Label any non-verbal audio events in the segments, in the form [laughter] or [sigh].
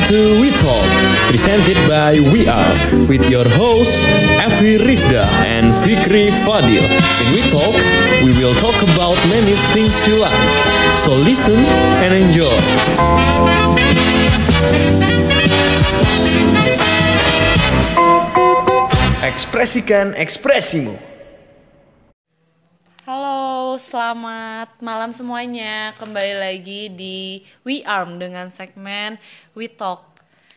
Welcome to We Talk, presented by We Are, with your hosts Evi Rifda and Fikri Fadil. In We Talk, we will talk about many things you like. So listen and enjoy. Ekspresikan ekspresimu. Selamat malam semuanya. Kembali lagi di We Arm dengan segmen We Talk.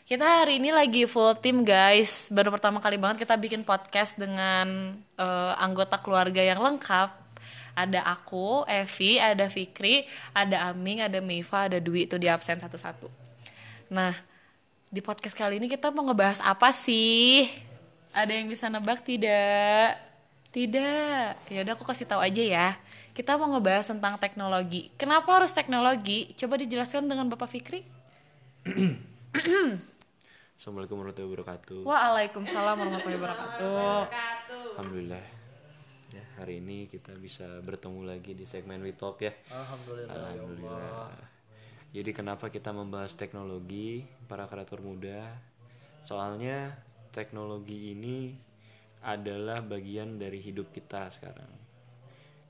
Kita hari ini lagi full team guys. Baru pertama kali banget kita bikin podcast dengan eh, anggota keluarga yang lengkap. Ada aku, Evi, ada Fikri, ada Aming, ada Meiva, ada Dwi itu di absen satu-satu. Nah, di podcast kali ini kita mau ngebahas apa sih? Ada yang bisa nebak tidak? Tidak. Ya udah aku kasih tahu aja ya. Kita mau ngebahas tentang teknologi. Kenapa harus teknologi? Coba dijelaskan dengan Bapak Fikri. [clears throat] Assalamualaikum warahmatullahi wabarakatuh. Waalaikumsalam warahmatullahi wabarakatuh. Alhamdulillah. Ya, hari ini kita bisa bertemu lagi di segmen We Talk ya. Alhamdulillah. Alhamdulillah. Jadi kenapa kita membahas teknologi para kreator muda? Soalnya teknologi ini adalah bagian dari hidup kita sekarang.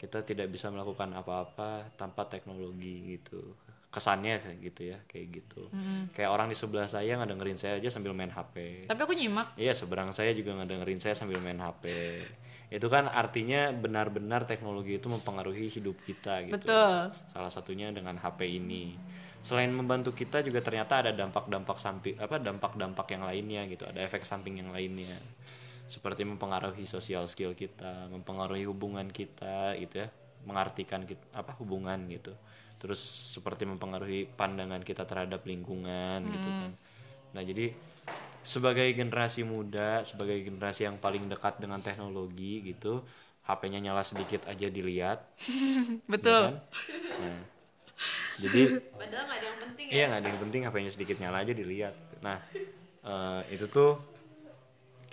Kita tidak bisa melakukan apa-apa tanpa teknologi gitu. Kesannya kayak gitu ya, kayak gitu. Kayak orang di sebelah saya ngedengerin saya aja sambil main HP. Tapi aku nyimak. Iya seberang saya juga ngedengerin saya sambil main HP. Itu kan artinya benar-benar teknologi itu mempengaruhi hidup kita gitu. Betul. Salah satunya dengan HP ini. Selain membantu kita juga ternyata ada dampak-dampak samping apa dampak-dampak yang lainnya gitu. Ada efek samping yang lainnya. Seperti mempengaruhi sosial skill kita, mempengaruhi hubungan kita gitu ya, mengartikan kit- apa hubungan gitu. Terus seperti mempengaruhi pandangan kita terhadap lingkungan gitu kan. Nah, jadi sebagai generasi muda, sebagai generasi yang paling dekat dengan teknologi gitu, HP-nya nyala sedikit aja dilihat. [laughs] Betul. ya kan? Nah, jadi [laughs] Padahal gak ada yang penting iya nggak ada yang penting HP-nya sedikit nyala aja dilihat. Nah, eh, itu tuh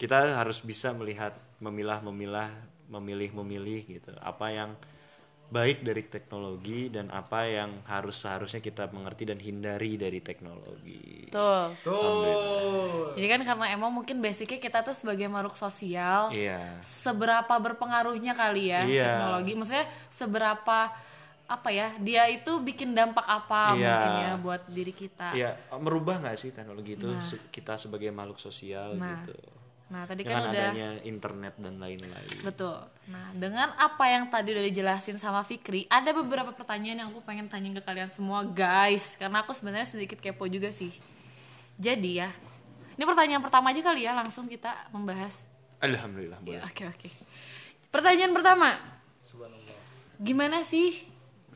kita harus bisa melihat, memilah-memilah, memilih-memilih gitu. Apa yang baik dari teknologi dan apa yang harus seharusnya kita mengerti dan hindari dari teknologi. Tuh. Tuh. Jadi kan karena emang mungkin basicnya kita tuh sebagai makhluk sosial. Iya. seberapa berpengaruhnya kali ya Iya. teknologi maksudnya seberapa apa ya dia itu bikin dampak apa Iya. mungkin ya buat diri kita Iya, merubah nggak sih teknologi itu se- kita sebagai makhluk sosial Nah, gitu. Nah tadi Dengan kan udah adanya internet dan lain-lain. betul nah dengan apa yang tadi udah dijelasin sama Fikri ada beberapa pertanyaan yang aku pengen tanya ke kalian semua guys karena aku sebenarnya sedikit kepo juga sih jadi ya ini pertanyaan pertama aja kali ya langsung kita membahas Alhamdulillah boleh. Ya, oke oke. Pertanyaan pertama. Gimana sih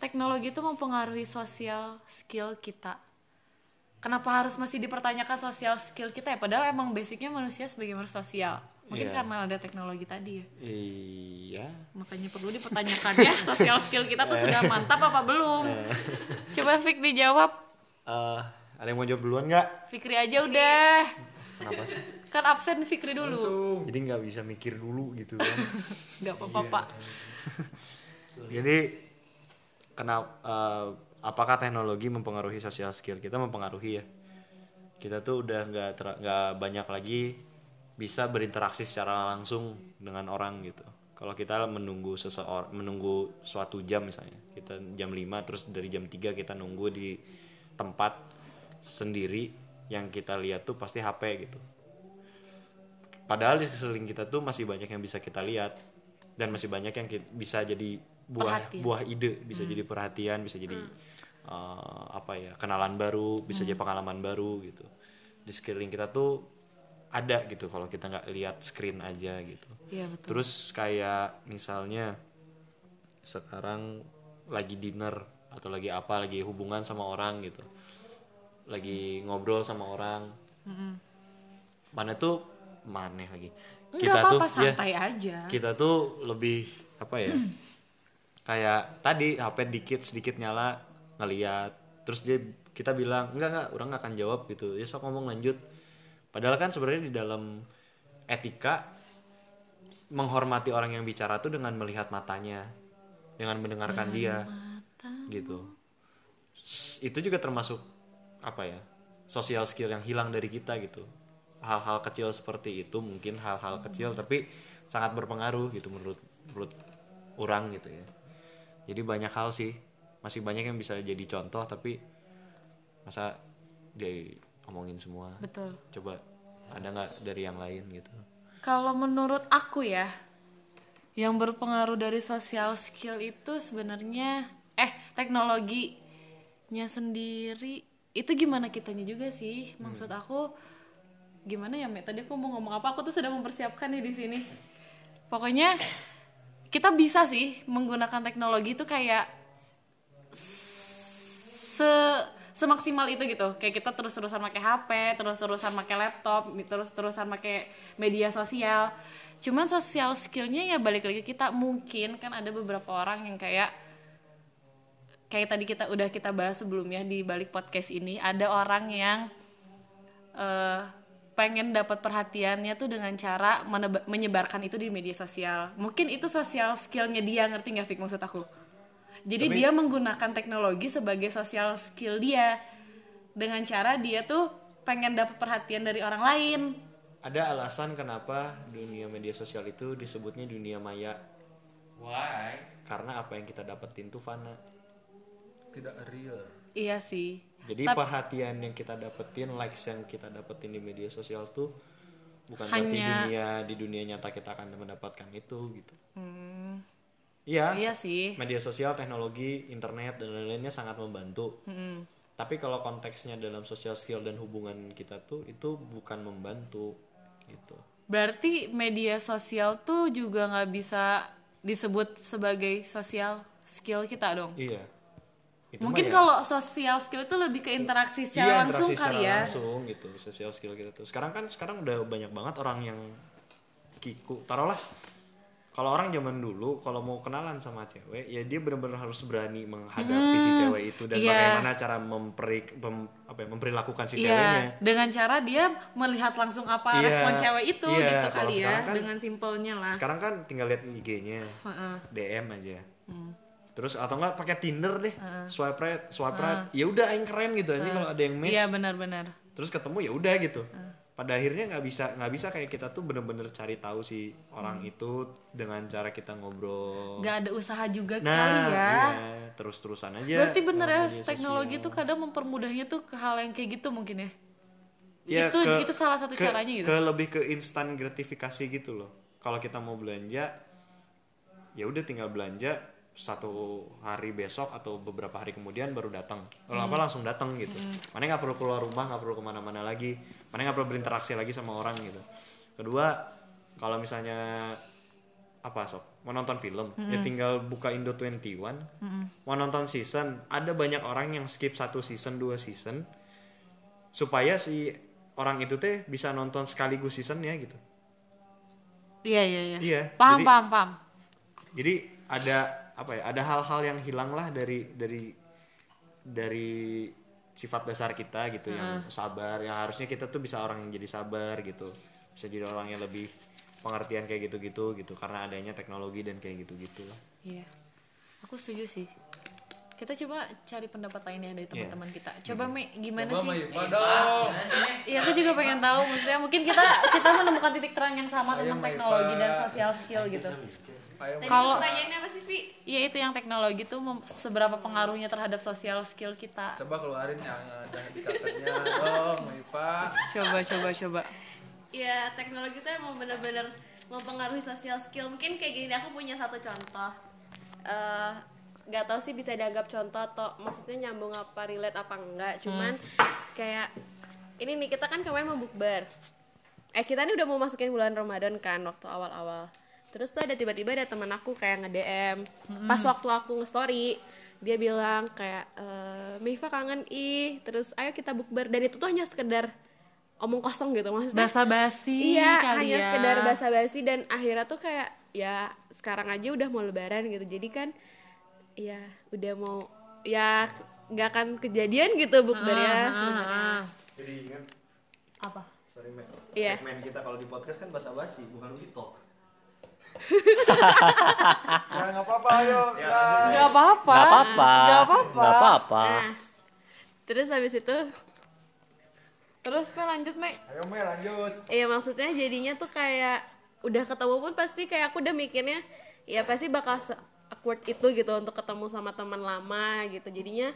teknologi itu mempengaruhi sosial skill kita? Kenapa harus masih dipertanyakan sosial skill kita ya? Padahal emang basicnya manusia sebagai makhluk sosial. Mungkin Iya. karena ada teknologi tadi ya. Iya. Makanya perlu dipertanyakan ya [laughs] sosial skill kita tuh sudah mantap apa belum? Coba Fik dijawab. Eh, ada yang mau jawab duluan nggak? Fikri aja udah. Kenapa sih? Kan absen Fikri dulu. Jadi nggak bisa mikir dulu gitu kan? [laughs] Gak apa-apa Pak. Jadi kenapa? eh, apakah teknologi mempengaruhi sosial skill kita? Mempengaruhi ya. Kita tuh udah nggak nggak banyak lagi bisa berinteraksi secara langsung dengan orang gitu. Kalau kita menunggu seseorang, menunggu suatu jam misalnya, kita jam 5 terus dari jam 3 kita nunggu di tempat sendiri yang kita lihat tuh pasti HP gitu. Padahal di sekeliling kita tuh masih banyak yang bisa kita lihat dan masih banyak yang bisa jadi buah Perhatian. buah ide, bisa jadi perhatian, bisa jadi eh, apa ya kenalan baru, bisa jadi pengalaman baru gitu. Di sekeliling kita tuh ada gitu kalau kita nggak lihat screen aja gitu. Iya betul. Terus kayak misalnya sekarang lagi dinner atau lagi apa, lagi hubungan sama orang gitu, lagi ngobrol sama orang, mana tuh maneh lagi. Enggak apa-apa ya, santai aja. kita tuh lebih apa ya? [clears throat] kayak tadi HP dikit sedikit nyala ngeliat, terus dia kita bilang enggak enggak, orang nggak akan jawab gitu. Ya sok ngomong lanjut. Padahal kan sebenarnya di dalam etika menghormati orang yang bicara tuh dengan melihat matanya, dengan mendengarkan dia, gitu. Itu juga termasuk apa ya? social skill yang hilang dari kita gitu hal-hal kecil seperti itu mungkin hal-hal kecil tapi sangat berpengaruh gitu menurut menurut orang gitu ya jadi banyak hal sih masih banyak yang bisa jadi contoh tapi masa dia ngomongin semua betul coba ada nggak dari yang lain gitu Kalau menurut aku ya, yang berpengaruh dari social skill itu sebenarnya eh teknologinya sendiri itu gimana kitanya juga sih. Maksud aku gimana ya, Mek? Tadi aku mau ngomong apa? Aku tuh sedang mempersiapkan nih di sini. Pokoknya kita bisa sih menggunakan teknologi itu kayak se semaksimal itu gitu. Kayak kita terus-terusan pakai HP terus-terusan pakai laptop terus-terusan pakai media sosial. Cuman sosial skillnya ya balik lagi kita. Mungkin kan ada beberapa orang yang kayak kayak tadi kita udah kita bahas sebelumnya di balik podcast ini ada orang yang eh, pengen dapat perhatiannya tuh dengan cara menyebarkan itu di media sosial. Mungkin itu sosial skillnya dia ngerti nggak Fik maksud aku jadi Tapi- dia menggunakan teknologi sebagai sosial skill dia dengan cara dia tuh pengen dapat perhatian dari orang lain. ada alasan kenapa dunia media sosial itu disebutnya dunia maya Why? karena apa yang kita dapetin tuh fana tidak real Iya sih. jadi Tap- perhatian yang kita dapetin likes yang kita dapetin di media sosial tuh bukan berarti Hanya- dunia di dunia nyata kita akan mendapatkan itu gitu iya. Iya sih. media sosial teknologi internet dan lain-lainnya sangat membantu. Tapi kalau konteksnya dalam social skill dan hubungan kita tuh itu bukan membantu gitu. Berarti media sosial tuh juga nggak bisa disebut sebagai sosial skill kita dong. iya. Itu Mungkin ya- kalau sosial skill itu lebih ke interaksi secara iya, langsung interaksi secara kali ya. langsung gitu social skill kita tuh. Sekarang kan sekarang udah banyak banget orang yang kiku. Taruhlah kalau orang zaman dulu kalau mau kenalan sama cewek ya dia benar-benar harus berani menghadapi si cewek itu dan iya. bagaimana cara memperi mem- apa ya, memperlakukan si Iya, ceweknya. dengan cara dia melihat langsung apa Iya, respon cewek itu iya, gitu kalau kali ya, kan- dengan simpelnya lah. sekarang kan tinggal lihat IG-nya Heeh. DM aja. Terus atau enggak pakai Tinder deh swipe right swipe right. Ya udah yang keren gitu aja kalau ada yang match. Iya benar-benar. terus ketemu ya udah gitu pada akhirnya nggak bisa nggak bisa kayak kita tuh bener-bener cari tahu si orang itu dengan cara kita ngobrol Gak ada usaha juga nah kali ya. iya, terus terusan aja Berarti bener ya teknologi sosial. tuh kadang mempermudahnya tuh ke hal yang kayak gitu mungkin ya. Ya, itu ke- itu salah satu ke- caranya gitu. ke lebih ke instan gratifikasi gitu loh kalau kita mau belanja ya udah tinggal belanja satu hari besok atau beberapa hari kemudian baru datang kalau Hmm. apa langsung datang gitu mana nggak perlu keluar rumah nggak perlu ke mana-mana lagi mana nggak perlu berinteraksi lagi sama orang gitu kedua kalau misalnya apa sob mau nonton film ya Hmm. tinggal buka Indo 21 mau nonton season ada banyak orang yang skip satu season dua season supaya si orang itu teh bisa nonton sekaligus seasonnya gitu Iya iya iya. Iya, Paham jadi- paham paham. jadi ada apa ya ada hal-hal yang hilang lah dari dari dari sifat dasar kita gitu yang sabar yang harusnya kita tuh bisa orang yang jadi sabar gitu bisa jadi orang yang lebih pengertian kayak gitu-gitu gitu karena adanya teknologi dan kayak gitu-gitu lah Iya. Aku setuju sih. Kita coba cari pendapat lainnya dari Iya. teman-teman kita. Coba Me, gimana Coba sih? Mayupa dong. Iya, aku juga pengen tahu. Maksudnya mungkin kita kita menemukan titik terang yang sama tentang teknologi dan sosial skill gitu. Kalau- pertanyaannya apa sih, Pi? Iya itu yang teknologi tuh mem- seberapa pengaruhnya terhadap sosial skill kita. coba keluarin yang ada di catatnya dong, Mayupa. Coba coba coba. Ya, teknologi itu emang bener-bener mempengaruhi sosial skill. Mungkin kayak gini, aku punya satu contoh. Eh, Gak tau sih bisa dianggap contoh atau maksudnya nyambung apa, relate apa enggak. Cuman kayak ini nih, kita kan kemarin mau bukber. Eh, kita nih udah mau masukin bulan Ramadan kan, waktu awal-awal. Terus tuh ada tiba-tiba ada teman aku kayak nge-DM. Pas waktu aku nge-story, dia bilang kayak, eh Mifa kangen ih, terus ayo kita bukber. Dan itu tuh hanya sekedar omong kosong gitu maksudnya Basa basi iya kali hanya ya. sekedar basa-basi dan akhirnya tuh kayak ya sekarang aja udah mau lebaran gitu jadi kan ya udah mau ya nggak akan kejadian gitu bukber ya sebenarnya Ah, jadi ingat apa? sorry Mek. Iya. segmen kita kalau di podcast kan bahasa basi bukan we talk Ya nggak apa-apa, ayo. Ya. Gak apa-apa. Gak apa-apa. Gak apa-apa. Gak apa-apa. nah terus habis itu terus Mel lanjut Mek Ayo Mel lanjut. Iya maksudnya jadinya tuh kayak udah ketemu pun pasti kayak aku udah mikirnya ya pasti bakal awkward itu gitu untuk ketemu sama teman lama gitu jadinya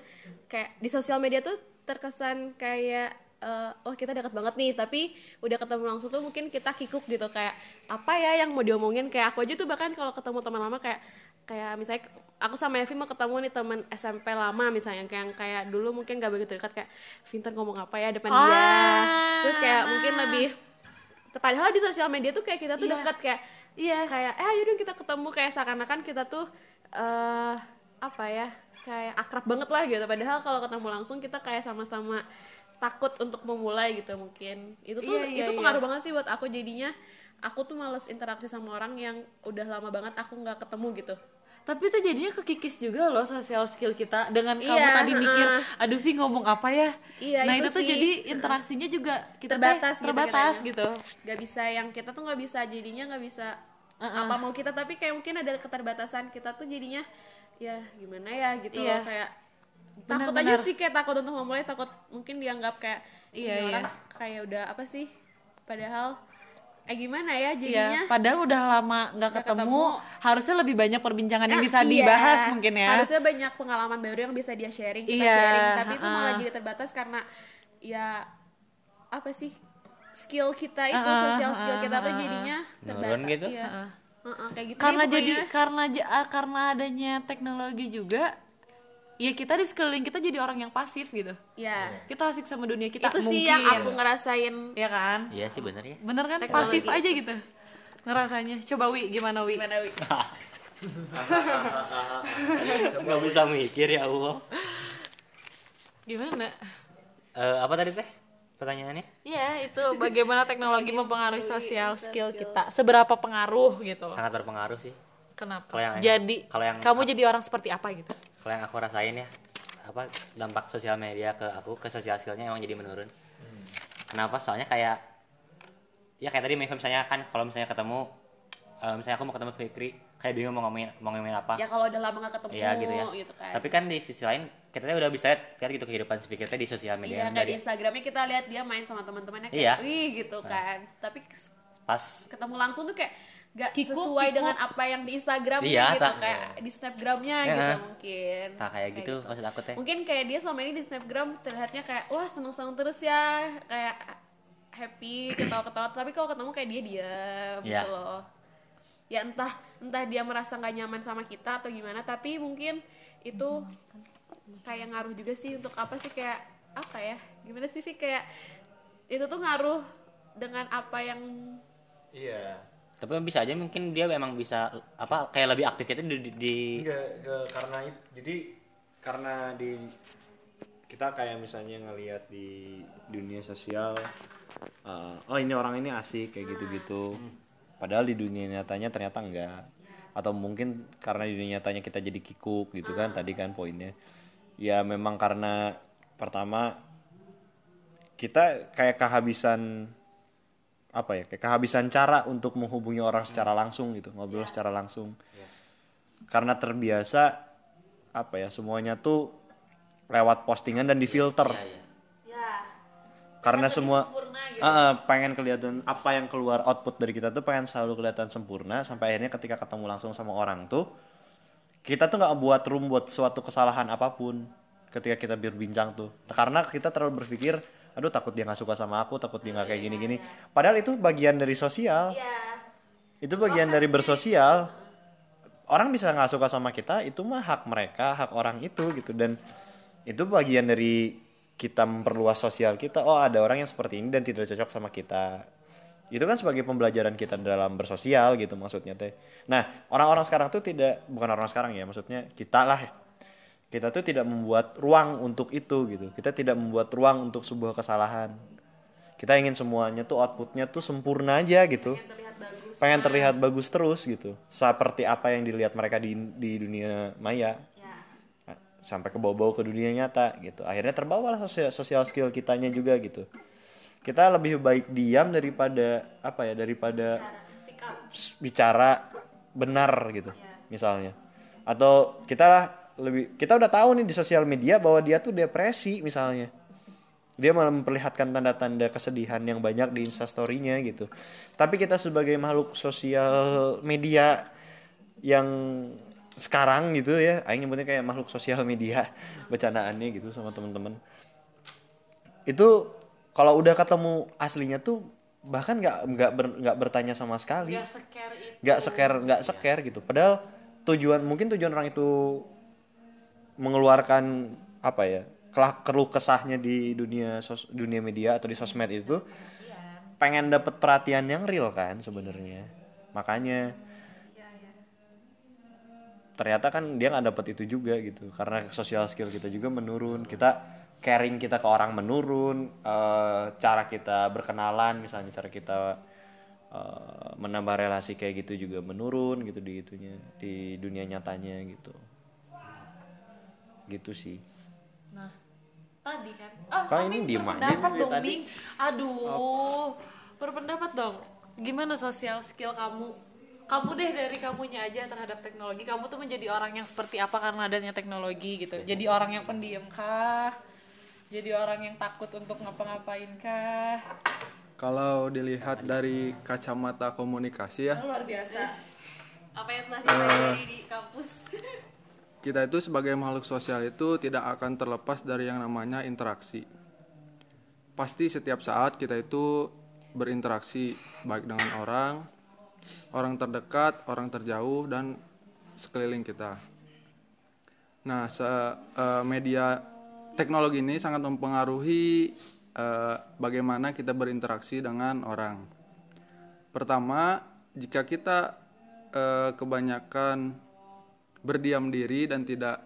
kayak di sosial media tuh terkesan kayak eh, oh kita dekat banget nih tapi udah ketemu langsung tuh mungkin kita kikuk gitu kayak apa ya yang mau diomongin kayak aku aja tuh bahkan kalau ketemu teman lama kayak kayak misalnya aku sama Evi mau ketemu nih teman SMP lama misalnya kayak yang kayak dulu mungkin gak begitu dekat kayak Vinter ngomong apa ya depan dia Ah. terus kayak mungkin lebih padahal di sosial media tuh kayak kita tuh Iya. dekat kayak Iya. kayak eh ayo dong kita ketemu kayak seakan-akan kita tuh eh apa ya kayak akrab banget lah gitu padahal kalau ketemu langsung kita kayak sama-sama takut untuk memulai gitu mungkin itu tuh Iya, iya, itu iya. pengaruh banget sih buat aku jadinya aku tuh males interaksi sama orang yang udah lama banget aku nggak ketemu gitu Tapi itu jadinya kekikis juga loh sosial skill kita dengan kamu Iya, tadi mikir, heeh. aduh Vi ngomong apa ya? Iya, nah itu itu, tuh sih. jadi interaksinya juga kita terbatas teh terbatas gitu, gitu. nggak bisa yang kita tuh nggak bisa jadinya nggak bisa Uh-uh. apa mau kita tapi kayak mungkin ada keterbatasan kita tuh jadinya ya gimana ya gitu Iya. loh kayak takut Benar-benar. aja sih kayak takut untuk memulai takut mungkin dianggap kayak Iya, iya. orang kayak udah apa sih padahal eh gimana ya Iya, jadinya padahal udah lama nggak ketemu, ketemu. harusnya lebih banyak perbincangan yang Nah, bisa iya. dibahas mungkin ya. harusnya banyak pengalaman baru yang bisa dia sharing kita Iya, sharing tapi itu malah jadi terbatas karena ya apa sih skill kita itu Uh-uh, sosial skill uh-uh, kita tuh jadinya terbatas gitu? iya. Uh-uh. Uh-uh, kayak gitu karena jadi pokoknya. karena ah, karena adanya teknologi juga, ya kita di sekeliling kita jadi orang yang pasif gitu. ya Kita asik sama dunia kita. itu sih mungkin. yang aku ngerasain ya kan? Iya sih bener ya. Bener kan? Teknologi. Pasif aja gitu ngerasanya. Coba Wi, gimana Wi? gimana Wi? [laughs] Nggak bisa mikir ya Allah. Gimana? Eh, apa tadi teh? Pertanyaannya? Ya itu bagaimana teknologi mempengaruhi sosial skill kita. Seberapa pengaruh gitu. Sangat berpengaruh sih. Kenapa? Kalau yang- jadi kalau yang- kamu jadi orang seperti apa gitu? Kalau yang aku rasain ya, apa dampak sosial media ke aku ke sosial skillnya emang jadi menurun. Kenapa? Soalnya kayak ya kayak tadi misalnya kan kalau misalnya ketemu eh, misalnya aku mau ketemu Fikri kayak bingung mau ngomongin mau ngomongin apa ya kalau udah lama gak ketemu Iya gitu ya. kan Tapi kan di sisi lain kita udah bisa lihat, lihat gitu kehidupan si Fikri di sosial media. iya kayak dari di Instagramnya kita lihat dia main sama teman-temannya kayak Iya. wih gitu kan tapi pas ketemu langsung tuh kayak gak Kikuk, sesuai kikuk. dengan apa yang di Instagramnya Iya, gitu tak. kayak di Snapgramnya Iya. gitu mungkin nah kayak gitu maksud aku teh. mungkin kayak dia selama ini di Snapgram terlihatnya kayak wah seneng-seneng terus ya kayak happy ketawa-ketawa tapi kalau ketemu kayak dia diam Iya. gitu loh ya entah entah dia merasa nggak nyaman sama kita atau gimana tapi mungkin itu kayak ngaruh juga sih untuk apa sih kayak apa ya gimana sih Vi kayak itu tuh ngaruh dengan apa yang Iya. Tapi bisa aja mungkin dia memang bisa apa kayak lebih aktif itu di, di, enggak, karena itu jadi karena di kita kayak misalnya ngelihat di dunia sosial uh, oh ini orang ini asik kayak gitu-gitu. Padahal di dunia nyatanya ternyata enggak. Atau mungkin karena di dunia nyatanya kita jadi kikuk gitu kan tadi kan poinnya. Ya memang karena pertama kita kayak kehabisan apa ya kayak kehabisan cara untuk menghubungi orang secara langsung gitu ngobrol secara langsung. Karena terbiasa apa ya semuanya tuh lewat postingan dan difilter. Iya, iya. ya karena semua sempurna gitu. Ah, pengen kelihatan apa yang keluar output dari kita tuh pengen selalu kelihatan sempurna sampai akhirnya ketika ketemu langsung sama orang tuh kita tuh nggak buat room buat suatu kesalahan apa pun ketika kita berbincang tuh. Karena kita terlalu berpikir aduh takut dia nggak suka sama aku takut dia nggak kayak gini-gini. Padahal itu bagian dari sosial. Iya. itu bagian dari bersosial. Orang bisa nggak suka sama kita itu mah hak mereka hak orang itu gitu. Dan itu bagian dari kita memperluas sosial kita. Oh ada orang yang seperti ini dan tidak cocok sama kita. Itu kan sebagai pembelajaran kita dalam bersosial gitu maksudnya teh. Nah orang-orang sekarang tuh tidak bukan orang sekarang ya maksudnya kita lah kita tuh tidak membuat ruang untuk itu gitu. Kita tidak membuat ruang untuk sebuah kesalahan. Kita ingin semuanya tuh outputnya tuh sempurna aja gitu. Yang terlihat bagus. Pengen terlihat bagus terus gitu. Seperti apa yang dilihat mereka di di dunia maya. Ya. Sampai ke bawah-bawah ke dunia nyata gitu. Akhirnya terbawalah sosial, sosial skill kitanya juga gitu. Kita lebih baik diam daripada apa ya daripada s- bicara benar gitu misalnya. Atau kita lah lebih kita udah tahu nih di sosial media bahwa dia tuh depresi misalnya. Dia malah memperlihatkan tanda-tanda kesedihan yang banyak di instastorynya gitu. Tapi kita sebagai makhluk sosial media yang sekarang gitu ya aing nyebutnya kayak makhluk sosial media [laughs] bercandaannya gitu sama teman-teman. Itu kalau udah ketemu aslinya tuh bahkan nggak nggak ber- nggak bertanya sama sekali. Gak secare itu. nggak scare nggak scare gitu. Padahal tujuan mungkin tujuan orang itu mengeluarkan apa ya kelah keluh kesahnya di dunia sos, dunia media atau di sosmed itu pengen dapet perhatian yang real kan sebenarnya. Makanya ternyata kan dia nggak dapet itu juga gitu karena social skill kita juga menurun kita caring kita ke orang menurun eh, cara kita berkenalan misalnya cara kita eh, menambah relasi kayak gitu juga menurun gitu di itunya di dunia nyatanya gitu gitu sih Nah, tadi kan. Oh, Kok Aming ini diem aja dong, tadi? Ming. Aduh, berpendapat dong. Gimana sosial skill kamu? Kamu deh dari kamunya aja terhadap teknologi. Kamu tuh menjadi orang yang seperti apa karena adanya teknologi gitu. Jadi orang yang pendiam kah? Jadi orang yang takut untuk ngapa-ngapain kah? Kalau dilihat dari kacamata komunikasi ya, Luar biasa. apa yang telah dipelajari di kampus [laughs] kita itu sebagai makhluk sosial itu tidak akan terlepas dari yang namanya interaksi. Pasti setiap saat kita itu berinteraksi baik dengan orang, orang terdekat, orang terjauh dan sekeliling kita. Nah, se- eh, media teknologi ini sangat mempengaruhi eh, bagaimana kita berinteraksi dengan orang. Pertama, jika kita eh, kebanyakan berdiam diri dan tidak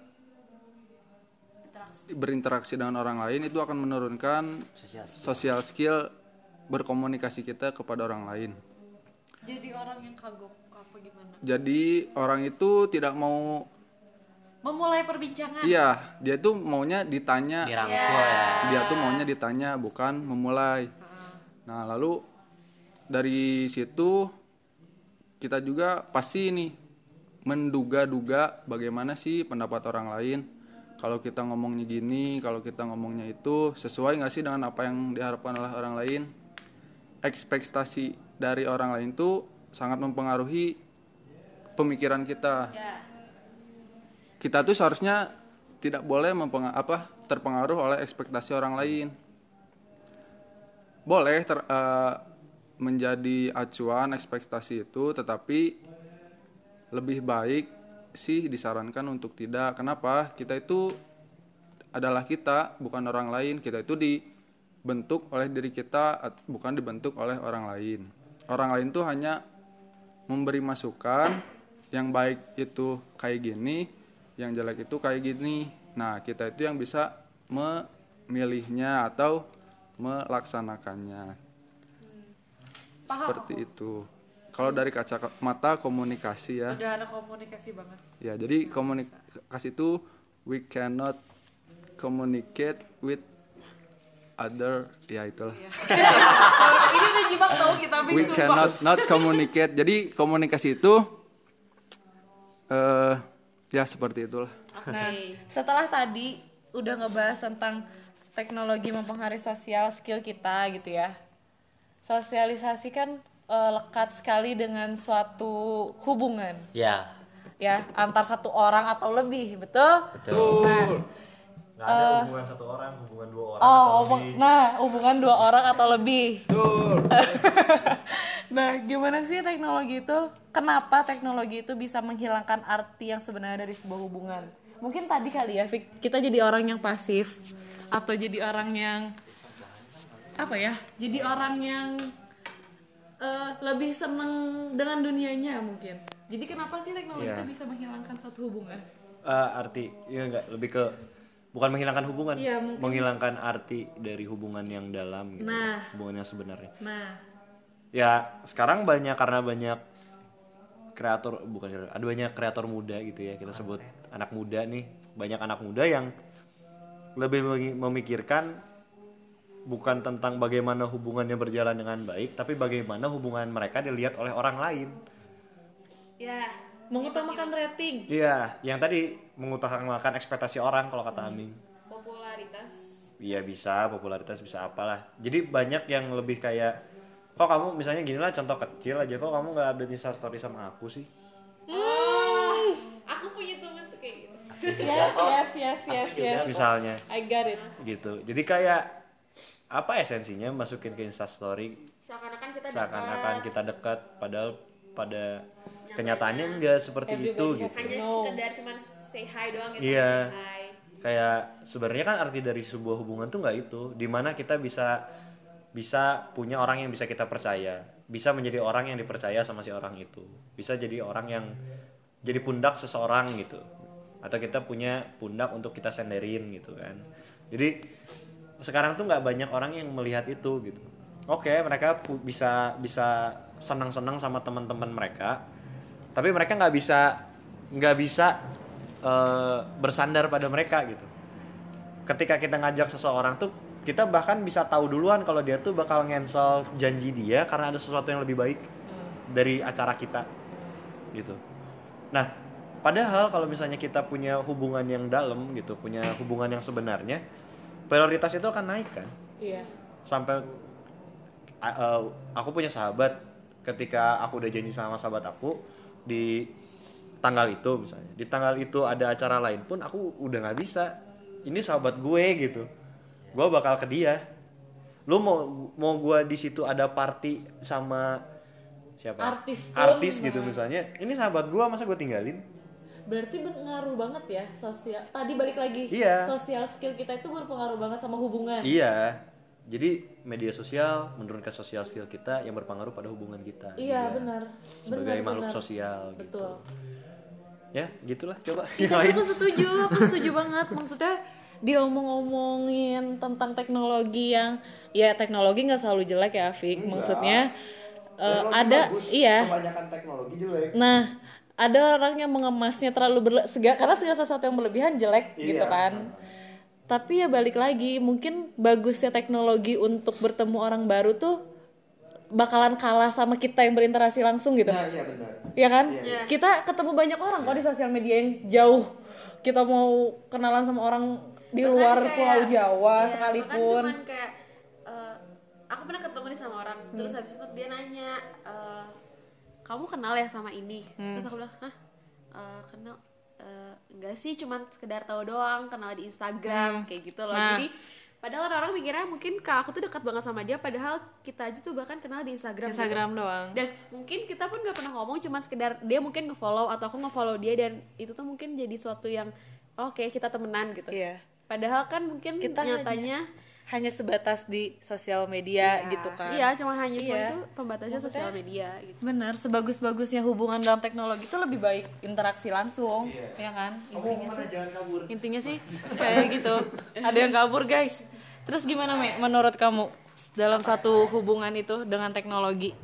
berinteraksi dengan orang lain itu akan menurunkan Sosial social skill berkomunikasi kita kepada orang lain. Jadi orang yang kagok apa gimana? Jadi orang itu tidak mau Memulai perbincangan. iya, dia tuh maunya ditanya. dirangkul ya Dia tuh maunya ditanya bukan memulai. Nah, lalu dari situ kita juga pasti nih menduga-duga bagaimana sih pendapat orang lain. Kalau kita ngomongnya gini, kalau kita ngomongnya itu sesuai nggak sih dengan apa yang diharapkan oleh orang lain? Ekspektasi dari orang lain tuh sangat mempengaruhi pemikiran kita. Kita tuh seharusnya tidak boleh mempenga- apa terpengaruh oleh ekspektasi orang lain boleh ter- eh, menjadi acuan ekspektasi itu tetapi lebih baik sih disarankan untuk tidak. Kenapa? Kita itu adalah kita bukan orang lain. Kita itu dibentuk oleh diri kita bukan dibentuk oleh orang lain. Orang lain tuh hanya memberi masukan yang baik itu kayak gini yang jelek itu kayak gini. Nah kita itu yang bisa memilihnya atau melaksanakannya. Seperti itu kalau dari kacamata komunikasi ya Udah ada komunikasi banget. ya jadi komunikasi itu we cannot communicate with other ya itulah [laughs] Ini udah jebak tau kita we sumpah. cannot not communicate jadi komunikasi itu eh ya seperti itulah Nah, setelah tadi udah ngebahas tentang teknologi mempengaruhi sosial skill kita gitu ya. Sosialisasi kan eh, lekat sekali dengan suatu hubungan ya ya antar satu orang atau lebih, betul? betul nggak ada hubungan satu orang hubungan dua orang Oh, atau lebih. nah hubungan dua orang atau lebih. [laughs] nah, gimana sih teknologi itu? Kenapa teknologi itu bisa menghilangkan arti yang sebenarnya dari sebuah hubungan? Mungkin tadi kali ya, Fik, kita jadi orang yang pasif atau jadi orang yang apa ya? Jadi orang yang eh, lebih seneng dengan dunianya mungkin. Jadi kenapa sih teknologi Iya. itu bisa menghilangkan suatu hubungan? Eh, arti ya enggak lebih ke bukan menghilangkan hubungan mungkin. menghilangkan arti dari hubungan yang dalam gitu Nah. hubungan yang sebenarnya Nah, ya sekarang banyak karena banyak kreator bukan ada banyak kreator muda gitu ya kita sebut anak muda nih banyak anak muda yang lebih memikirkan bukan tentang bagaimana hubungannya berjalan dengan baik tapi bagaimana hubungan mereka dilihat oleh orang lain ya mengutamakan rating. iya yang tadi mengutamakan ekspektasi orang kalau kata Aming popularitas Iya bisa popularitas bisa apalah. Jadi banyak yang lebih kayak kok kamu misalnya gini lah contoh kecil aja kok kamu nggak update Insta story sama aku sih? aku punya teman tuh kayak gitu Yes, yes, yes, yes, yes. Misalnya I got it. gitu. Jadi kayak apa esensinya masukin ke Insta story seakan-akan kita seakan-akan kita dekat padahal pada kenyataannya enggak seperti itu gitu. hanya No. sekedar cuman say hi doang gitu Iya. say hi Kayak sebenarnya kan arti dari sebuah hubungan tuh nggak itu, di mana kita bisa bisa punya orang yang bisa kita percaya, bisa menjadi orang yang dipercaya sama si orang itu, bisa jadi orang yang jadi pundak seseorang gitu, atau kita punya pundak untuk kita senderin gitu kan. Jadi sekarang tuh nggak banyak orang yang melihat itu gitu. Oke, mereka pu- bisa bisa senang-senang sama teman-teman mereka, tapi mereka nggak bisa nggak bisa eh, bersandar pada mereka gitu. Ketika kita ngajak seseorang tuh kita bahkan bisa tahu duluan kalau dia tuh bakal ngensel janji dia karena ada sesuatu yang lebih baik dari acara kita gitu. Nah, padahal kalau misalnya kita punya hubungan yang dalam gitu, punya hubungan yang sebenarnya, prioritas itu akan naik kan? Iya. sampai eh, aku punya sahabat. Ketika aku udah janji sama sahabat aku di tanggal itu misalnya di tanggal itu ada acara lain pun aku udah nggak bisa. Ini sahabat gue gitu. Gue bakal ke dia. Lu mau mau gue di situ ada party sama siapa? Artis artis gitu nah. misalnya. Ini sahabat gue masa gue tinggalin Berarti berpengaruh banget ya sosial. Tadi balik lagi. Iya. Sosial skill kita itu berpengaruh banget sama hubungan. iya jadi media sosial menurunkan sosial skill kita yang berpengaruh pada hubungan kita Iya, juga. benar. sebagai Benar, makhluk benar. sosial gitu Betul. ya gitulah coba Iya, yang lain aku setuju, aku [laughs] setuju banget. Maksudnya diomong-omongin tentang teknologi yang ya teknologi nggak selalu jelek ya, Fik. Maksudnya eh, ada iya. kebanyakan teknologi jelek Nah, ada orang yang mengemasnya terlalu berle segala karena segala sesuatu yang berlebihan jelek Iya. gitu kan. Tapi ya balik lagi, mungkin bagusnya teknologi untuk bertemu orang baru tuh bakalan kalah sama kita yang berinteraksi langsung gitu. nah iya benar ya kan? Iya. Kita ketemu banyak orang kok di sosial media yang jauh. Kita mau kenalan sama orang di Bahkan luar kayak- Pulau Jawa iya, sekalipun. cuman kayak eh, aku pernah ketemu nih sama orang Hmm. terus habis itu dia nanya eh, kamu kenal ya sama ini Hmm. terus aku bilang hah Eh, kenal enggak sih cuman sekedar tahu doang kenal di Instagram kayak gitu loh Nah. jadi padahal orang-orang mikirnya mungkin kak aku tuh dekat banget sama dia padahal kita aja tuh bahkan kenal di Instagram gitu. Instagram doang. dan mungkin kita pun nggak pernah ngomong cuma sekedar dia mungkin ngefollow atau aku ngefollow dia dan itu tuh mungkin jadi suatu yang oh, oke kita temenan gitu Iya. padahal kan mungkin Kita nyatanya Hanya sebatas di sosial media gitu kan. iya cuma hanya semua Iya. itu pembatasnya Maksudnya- sosial media gitu Bener, sebagus-bagusnya hubungan dalam teknologi itu lebih baik interaksi langsung, ya kan? Intinya sih, jangan kabur intinya sih kayak gitu. Ada yang kabur guys. Terus gimana Me? Menurut kamu dalam satu hubungan itu dengan teknologi,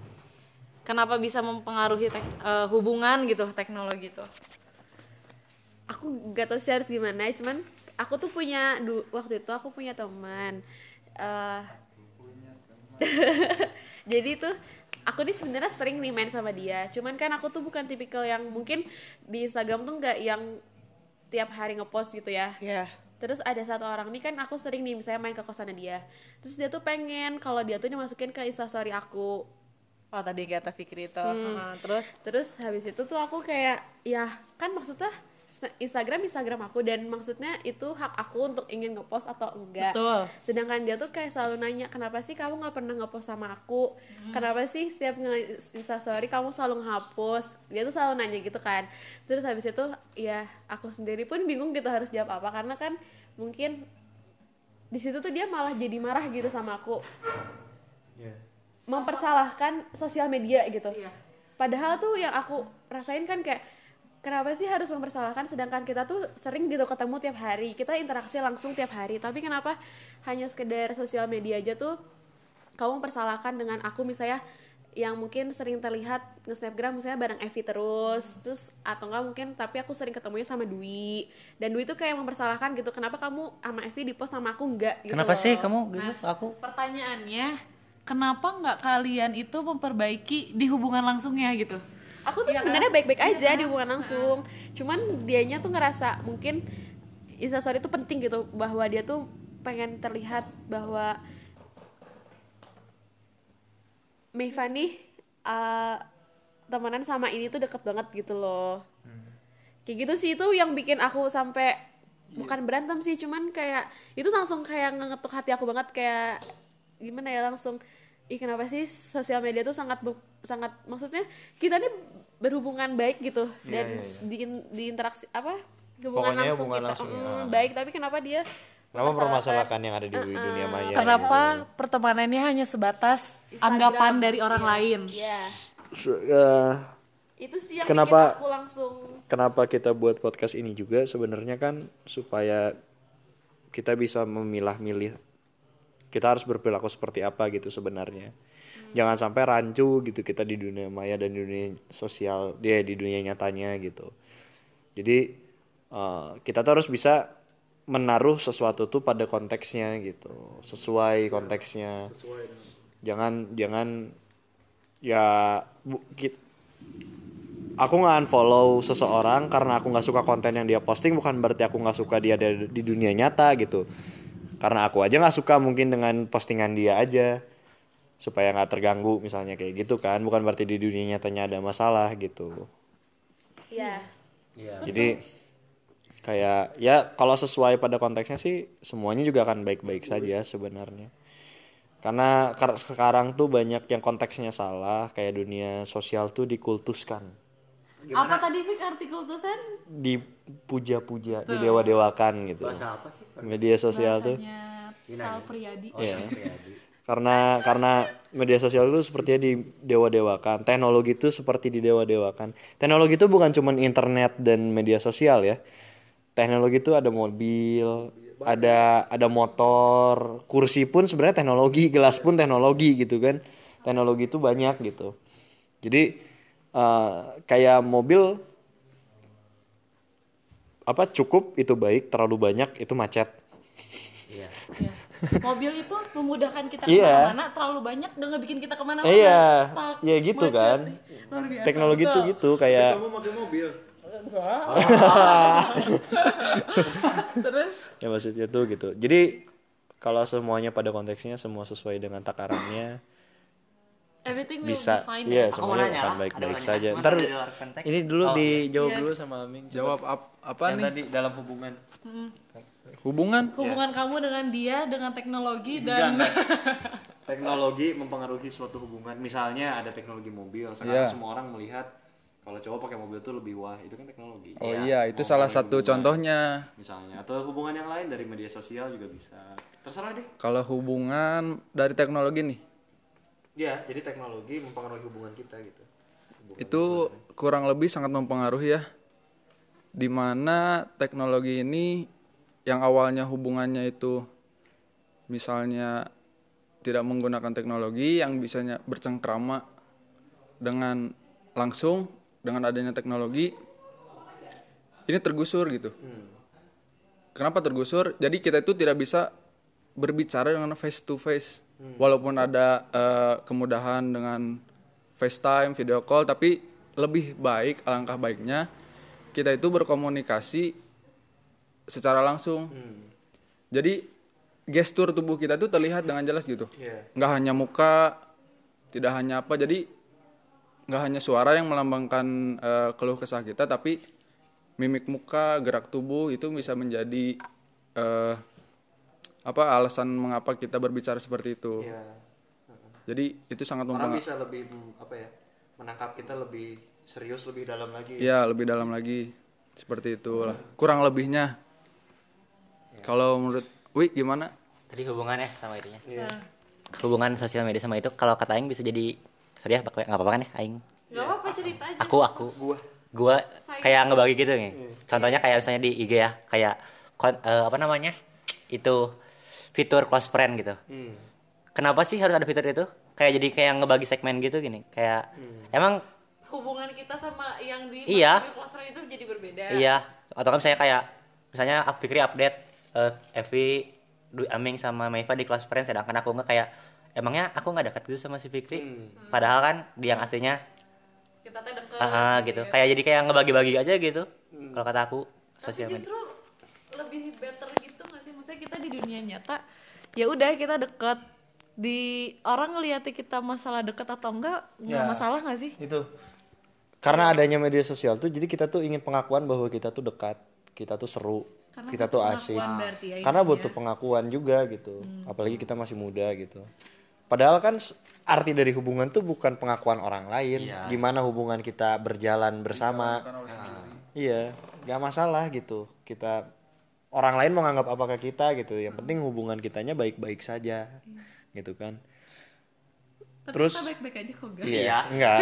kenapa bisa mempengaruhi tek- eh, hubungan gitu teknologi itu? aku gak tau sih harus gimana cuman aku tuh punya du- waktu itu aku punya teman eh [laughs] jadi tuh aku nih sebenarnya sering nih main sama dia cuman kan aku tuh bukan tipikal yang mungkin di Instagram tuh nggak yang tiap hari ngepost gitu ya Ya. Terus ada satu orang nih kan aku sering nih misalnya main ke kosannya dia. Terus dia tuh pengen kalau dia tuh dimasukin ke instastory aku. Oh tadi kata Fikri itu. Nah, terus Terus habis itu tuh aku kayak ya kan maksudnya Instagram Instagram aku dan maksudnya itu hak aku untuk ingin ngepost atau enggak. Betul. Sedangkan dia tuh kayak selalu nanya kenapa sih kamu nggak pernah ngepost sama aku? Kenapa sih setiap nge instastory kamu selalu ngehapus? Dia tuh selalu nanya gitu kan. Terus habis itu ya aku sendiri pun bingung gitu harus jawab apa karena kan mungkin di situ tuh dia malah jadi marah gitu sama aku Iya. mempersalahkan sosial media gitu. Iya. Padahal tuh yang aku rasain kan kayak kenapa sih harus mempersalahkan sedangkan kita tuh sering gitu ketemu tiap hari. Kita interaksi langsung tiap hari. Tapi kenapa hanya sekedar sosial media aja tuh kamu mempersalahkan dengan aku misalnya yang mungkin sering terlihat nge-snapgram misalnya bareng Evi terus terus atau enggak mungkin tapi aku sering ketemunya sama Dwi dan Dwi tuh kayak mempersalahkan gitu kenapa kamu sama Evi di post sama aku enggak gitu Kenapa loh. sih kamu gitu aku? pertanyaannya, kenapa nggak kalian itu memperbaiki di hubungan langsungnya gitu? Aku tuh sebenarnya baik-baik aja di hubungan langsung. Cuman dianya tuh ngerasa mungkin instastory itu penting gitu bahwa dia tuh pengen terlihat bahwa Meiva nih uh, temenan sama ini tuh deket banget gitu loh. Kayak gitu sih itu yang bikin aku sampai bukan berantem sih cuman kayak itu langsung kayak ngetuk hati aku banget kayak gimana ya langsung ih kenapa sih sosial media tuh sangat sangat maksudnya kita nih berhubungan baik gitu Iya, dan iya, iya. di di interaksi apa hubungan Pokoknya langsung hubungan kita langsung, mm, ya. baik tapi kenapa dia Kenapa mempermasalahkan yang ada di dunia maya? Kenapa pertemanannya hanya sebatas anggapan dari orang lain? ya So, eh, itu sih yang Kenapa- bikin aku langsung kenapa kita buat podcast ini juga sebenarnya kan supaya kita bisa memilah-milih kita harus berperilaku seperti apa gitu sebenarnya. Jangan sampai rancu gitu kita di dunia maya dan di dunia sosial dia di dunia nyatanya gitu. Jadi eh, kita tuh harus bisa menaruh sesuatu tuh pada konteksnya gitu sesuai konteksnya. jangan jangan ya bu, kit- aku nggak unfollow seseorang karena aku nggak suka konten yang dia posting bukan berarti aku nggak suka dia ada di dunia nyata gitu karena aku aja nggak suka mungkin dengan postingan dia aja. Supaya nggak terganggu misalnya kayak gitu kan. Bukan berarti di dunia nyatanya ada masalah gitu. Ya Iya. jadi kayak ya kalau sesuai pada konteksnya sih semuanya juga akan baik-baik saja sebenarnya. Karena kar- sekarang tuh banyak yang konteksnya salah kayak dunia sosial tuh dikultuskan. Apa tadi Fik artikel tulisan? dipuja-puja didewa-dewakan gitu. Bahasa apa sih? media sosial tuh. Bahasanya Sal Priadi. Iya. karena karena media sosial itu sepertinya di dewa-dewakan teknologi itu seperti di dewa-dewakan teknologi itu bukan cuma internet dan media sosial ya. Teknologi itu ada mobil ada ada motor. Kursi pun sebenarnya teknologi gelas pun teknologi gitu kan. Teknologi itu banyak gitu. Jadi eh, kayak mobil apa cukup itu baik terlalu banyak itu macet Iya. Iya. Mobil itu memudahkan kita Iya. ke mana-mana, terlalu banyak dan nggak bikin kita ke mana-mana. iya stuck, ya gitu macet. kan Luar biasa. teknologi itu gitu kayak Kamu pakai mobil. [laughs] Terus ya maksudnya tuh gitu jadi kalau semuanya pada konteksnya semua sesuai dengan takarannya everything will bisa be fine. iya ya. Semuanya nanya akan lah, baik-baik saja ntar ini dulu Oh, dijawab iya. dulu sama Aming Jawab ap- apa yang nih? tadi dalam hubungan Hubungan? Hubungan kamu dengan dia, dengan teknologi dan [laughs] teknologi mempengaruhi suatu hubungan misalnya ada teknologi mobil sekarang Iya. semua orang melihat kalau cowok pakai mobil tuh lebih wah itu kan teknologi Oh iya, itu salah satu contohnya. misalnya atau hubungan yang lain dari media sosial juga bisa terserah deh Kalau hubungan dari teknologi nih, ya jadi teknologi mempengaruhi hubungan kita gitu Hubungan itu kurang lebih sangat mempengaruhi ya. Di mana teknologi ini yang awalnya hubungannya itu misalnya tidak menggunakan teknologi yang bisanya bercengkrama dengan langsung dengan adanya teknologi ini tergusur gitu. Kenapa tergusur? Jadi kita itu tidak bisa berbicara dengan face to face, walaupun ada eh, kemudahan dengan FaceTime, video call, tapi lebih baik, alangkah baiknya kita itu berkomunikasi secara langsung. Jadi gestur tubuh kita itu terlihat dengan jelas gitu, Iya. nggak hanya muka, tidak hanya apa, jadi nggak hanya suara yang melambangkan eh, keluh kesah kita, tapi mimik muka, gerak tubuh itu bisa menjadi eh, apa alasan mengapa kita berbicara seperti itu. Iya. Jadi itu sangat orang mempengaruhi. bisa lebih apa ya menangkap kita lebih serius lebih dalam lagi Iya, lebih dalam lagi. Seperti itulah. Kurang lebihnya. Kalau menurut Wi gimana? Tadi hubungan ya sama itunya. Iya. Hubungan sosial media sama itu kalau kata Aing bisa jadi sorry ya nggak apa-apa kan ya Aing. Gak apa-apa cerita aja. Aku aku gua gua kayak ngebagi gitu nih. Contohnya kayak misalnya di IG ya, kayak kon- eh, apa namanya? Itu fitur close friend gitu. Hmm. Kenapa sih harus ada fitur itu? Kayak jadi kayak ngebagi segmen gitu gini. Kayak emang hubungan kita sama yang di Iya. di kelas itu jadi berbeda. Iya, atau kan misalnya kayak misalnya aku Fikri update eh Evi, Dwi Aming sama Maiva di kelas friend sedangkan aku nggak kayak emangnya aku nggak dekat gitu sama si Fikri. Padahal kan dia yang aslinya Kita teh deket. ah gitu. Kayak jadi kayak ngebagi-bagi aja gitu. Kalau kata aku Tapi sosial media. justru lebih better kita di dunia nyata ya udah kita deket. Di orang ngeliatin kita masalah deket atau enggak nggak Ya. masalah nggak sih? itu. Karena adanya media sosial tuh jadi kita tuh ingin pengakuan bahwa kita tuh dekat kita tuh seru Karena kita tuh asik. berarti ya karena. Hmm. butuh pengakuan juga gitu. Apalagi kita masih muda gitu. Padahal kan arti dari hubungan tuh bukan pengakuan orang lain. Gimana hubungan kita berjalan bersama. Iya nggak masalah gitu. Kita orang lain mau nganggap apa ke kita gitu. Yang penting hubungan kitanya baik-baik saja gitu kan. Tapi Terus- kita baik-baik aja kok guys. Iya, enggak.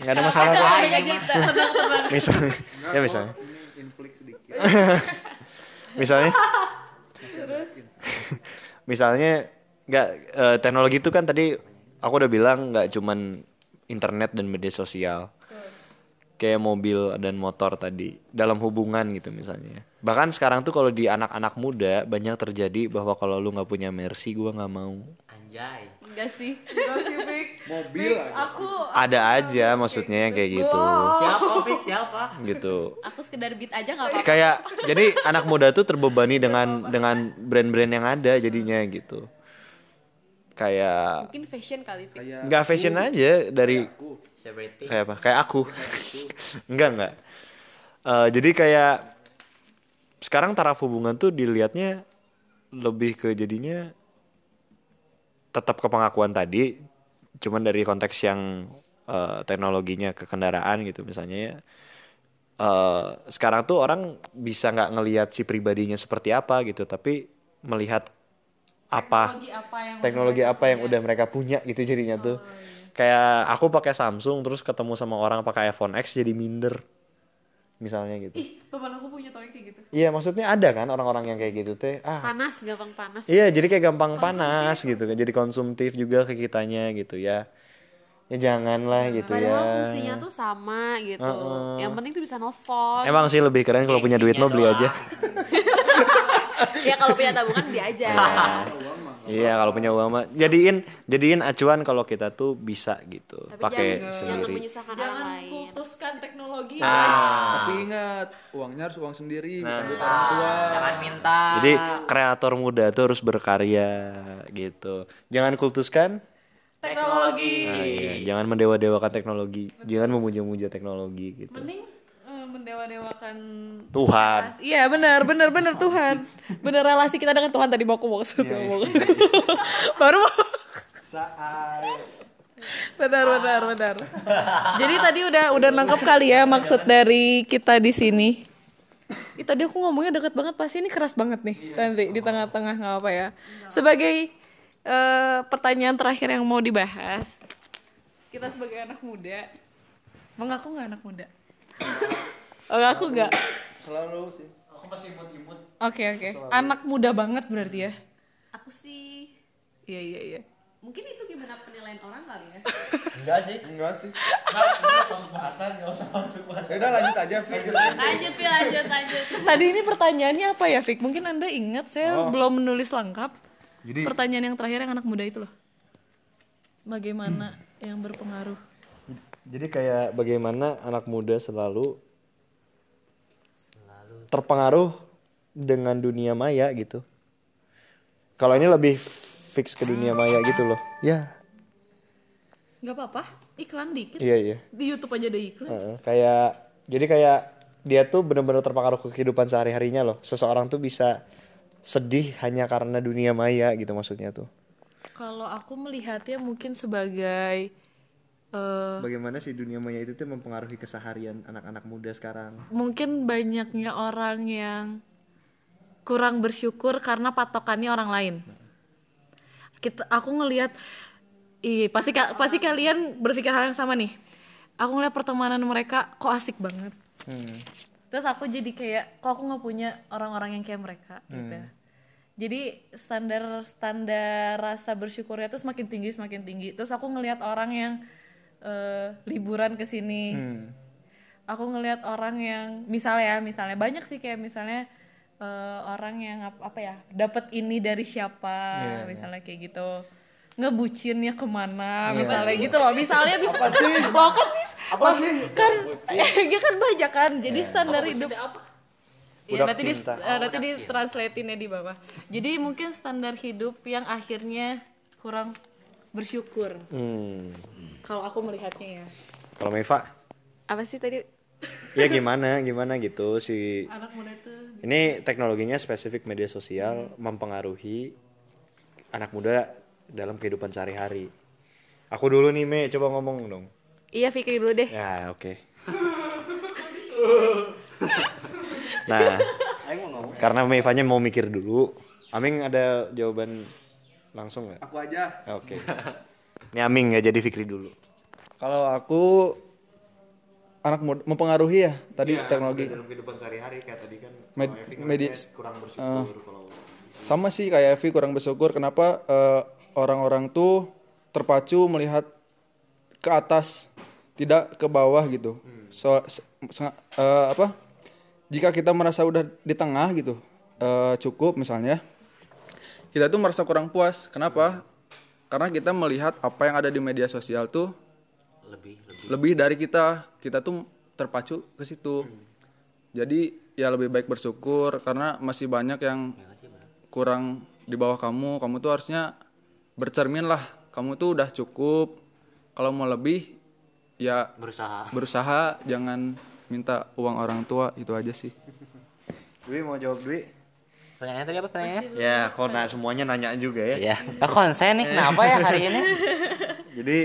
Enggak ada masalah kok. aja tenang [laughs] tenang Misalnya, ya misalnya, Ini inflik sedikit. [laughs] misalnya, [laughs] misalnya, enggak eh, teknologi itu kan tadi aku udah bilang nggak cuman internet dan media sosial, kayak mobil dan motor tadi dalam hubungan gitu misalnya. Bahkan sekarang tuh kalau di anak-anak muda banyak terjadi bahwa kalau lu nggak punya mercy, gua nggak mau. Anjay. enggak sih enggak sih Bik. Mobil aja. aku Ada aja maksudnya yang kayak gitu, Siapa, Fik? Siapa? gitu. aku sekedar beat aja nggak apa-apa kayak jadi anak muda tuh terbebani dengan dengan brand-brand yang ada jadinya gitu kayak mungkin fashion kali. Kayak nggak fashion aja dari Celebrity. kayak apa? Kayak aku. Enggak [laughs] enggak Eh, jadi kayak sekarang taraf hubungan tuh dilihatnya lebih ke jadinya tetap ke pengakuan tadi cuman dari konteks yang eh, teknologinya ke kendaraan gitu misalnya ya. Eh, sekarang tuh orang bisa nggak ngelihat si pribadinya seperti apa gitu tapi melihat apa teknologi apa yang teknologi apa yang udah mereka punya gitu jadinya tuh. Kayak aku pakai Samsung terus ketemu sama orang pakai iPhone X jadi minder misalnya gitu. Ih teman aku punya toy kayak gitu. Iya maksudnya ada kan orang-orang yang kayak gitu teh ah. Panas gampang panas. Iya jadi kayak gampang panas gitu kan jadi konsumtif juga ke kitanya gitu ya. Ya janganlah gitu padahal ya. fungsinya tuh sama gitu. Yang penting tuh bisa nelfon. Emang sih lebih keren kalau punya duit mah beli aja [laughs] ya kalau punya tabungan beli aja [laughs] iya kalau punya uang mah jadiin jadiin acuan kalau kita tuh bisa gitu pakai jangan, jangan sendiri menyusahkan orang jangan lain kultuskan teknologi Tapi ingat, uangnya harus uang sendiri, bukan duit orang tua. Jangan minta. Jadi kreator muda tuh harus berkarya gitu. Jangan kultuskan. teknologi Nah, iya. Jangan mendewa-dewakan teknologi. Jangan memuja-muja teknologi gitu. mending mendewa-dewakan Tuhan. Iya benar benar benar Tuhan. Benar relasi kita dengan Tuhan tadi mau aku maksud ngomong. [laughs] Baru mau benar benar benar. Jadi tadi udah udah nangkep kali ya maksud dari kita di sini. Ih, tadi aku ngomongnya deket banget pasti ini keras banget nih. Nanti di tengah-tengah nggak apa ya. Sebagai eh, pertanyaan terakhir yang mau dibahas kita sebagai anak muda mengaku nggak anak muda oh aku nggak Selalu sih. Oke oke. Anak muda banget berarti ya? aku sih Iya iya iya. mungkin itu gimana penilaian orang kali ya [laughs] Enggak sih. Enggak sih. Masuk bahasan, gak usah masuk bahasan. Ya udah lanjut aja, Fik. lanjut Pi lanjut lanjut Tadi ini pertanyaannya apa ya, Fik? Mungkin anda ingat saya belum menulis lengkap. Jadi Pertanyaan yang terakhir yang anak muda itu loh. Bagaimana yang berpengaruh? jadi kayak bagaimana anak muda selalu terpengaruh dengan dunia maya gitu. Kalau ini lebih fix ke dunia maya gitu loh. Ya, Gak apa-apa. Iklan dikit. iya iya. Di YouTube aja ada iklan. Heeh, kayak jadi kayak dia tuh bener-bener terpengaruh ke kehidupan sehari-harinya loh. Seseorang tuh bisa sedih hanya karena dunia maya gitu maksudnya tuh. Kalau aku melihatnya mungkin sebagai eh, Bagaimana sih dunia maya itu tuh mempengaruhi keseharian anak-anak muda sekarang? mungkin banyaknya orang yang kurang bersyukur karena patokannya orang lain. Kita, aku ngelihat, ih pasti ka- pasti kalian berpikir hal yang sama nih. Aku ngeliat pertemanan mereka kok asik banget. Terus aku jadi kayak, kok aku nggak punya orang-orang yang kayak mereka gitu. Jadi standar standar rasa bersyukurnya tuh semakin tinggi semakin tinggi. Terus aku ngelihat orang yang eh, liburan ke sini. Aku ngelihat orang yang misalnya ya misalnya banyak sih kayak misalnya eh, orang yang ap- apa ya dapat ini dari siapa misalnya kayak gitu. Ngebucinnya ke mana misalnya gitu loh. Misalnya [laughs] bisa apa sih? Loh kan bis apa sih? kan [laughs] ya kan banyak kan. Jadi standar hidup. Ya, Budak nanti di, eh, nanti di translatein di bawah. Jadi mungkin standar hidup yang akhirnya kurang bersyukur. Hmm. Kalau aku melihatnya ya. Kalau Meva, Apa sih tadi? ya gimana, gimana gitu si Anak muda itu ini teknologinya spesifik media sosial mempengaruhi anak muda dalam kehidupan sehari-hari. Aku dulu nih Me, coba ngomong dong. Iya Fikri dulu deh. Ya oke. [laughs] nah, karena Mevanya mau mikir dulu, Aming ada jawaban langsung nggak? Aku aja. Oke. [laughs] Ini Aming ya jadi Fikri dulu. Kalau aku anak muda mempengaruhi ya tadi Iya, teknologi. dalam kehidupan sehari-hari kayak tadi kan Med- kalau Evi medi- ngeliatnya kurang bersyukur kalau Sama sih kayak Evi kurang bersyukur kenapa eh, orang-orang tuh terpacu melihat ke atas tidak ke bawah gitu. So, se- se- eh, apa? Jika kita merasa udah di tengah gitu eh, cukup misalnya kita tuh merasa kurang puas. Kenapa? Karena kita melihat apa yang ada di media sosial tuh lebih lebih. lebih dari kita. Kita tuh terpacu ke situ. Jadi ya lebih baik bersyukur karena masih banyak yang kurang di bawah kamu. Kamu tuh harusnya bercermin lah. Kamu tuh udah cukup. Kalau mau lebih ya berusaha. berusaha. Jangan minta uang orang tua. Itu aja sih. Dwi mau jawab Dwi? Pertanyaannya tadi apa pertanyaannya Ya, kok nah semuanya nanya juga ya. ya nah, konsen nih kenapa ya hari ini [laughs] Jadi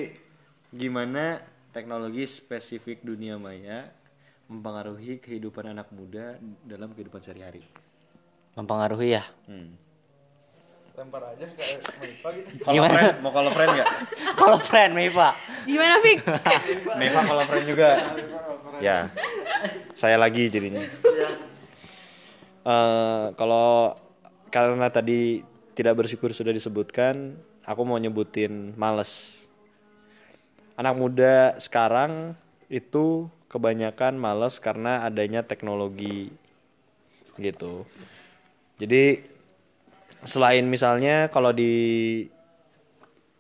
gimana teknologi spesifik dunia maya mempengaruhi kehidupan anak muda dalam kehidupan sehari-hari? mempengaruhi ya Hmm. lempar aja kayak [laughs] Kalau Gimana? friend, mau kalau friend nggak? [laughs] kalau friend Meva Gimana Fik? Neva kalau friend juga. Ya, saya lagi jadinya. Eh, kalau karena tadi tidak bersyukur sudah disebutkan, aku mau nyebutin males. Anak muda sekarang itu kebanyakan males karena adanya teknologi gitu. Jadi selain misalnya kalau di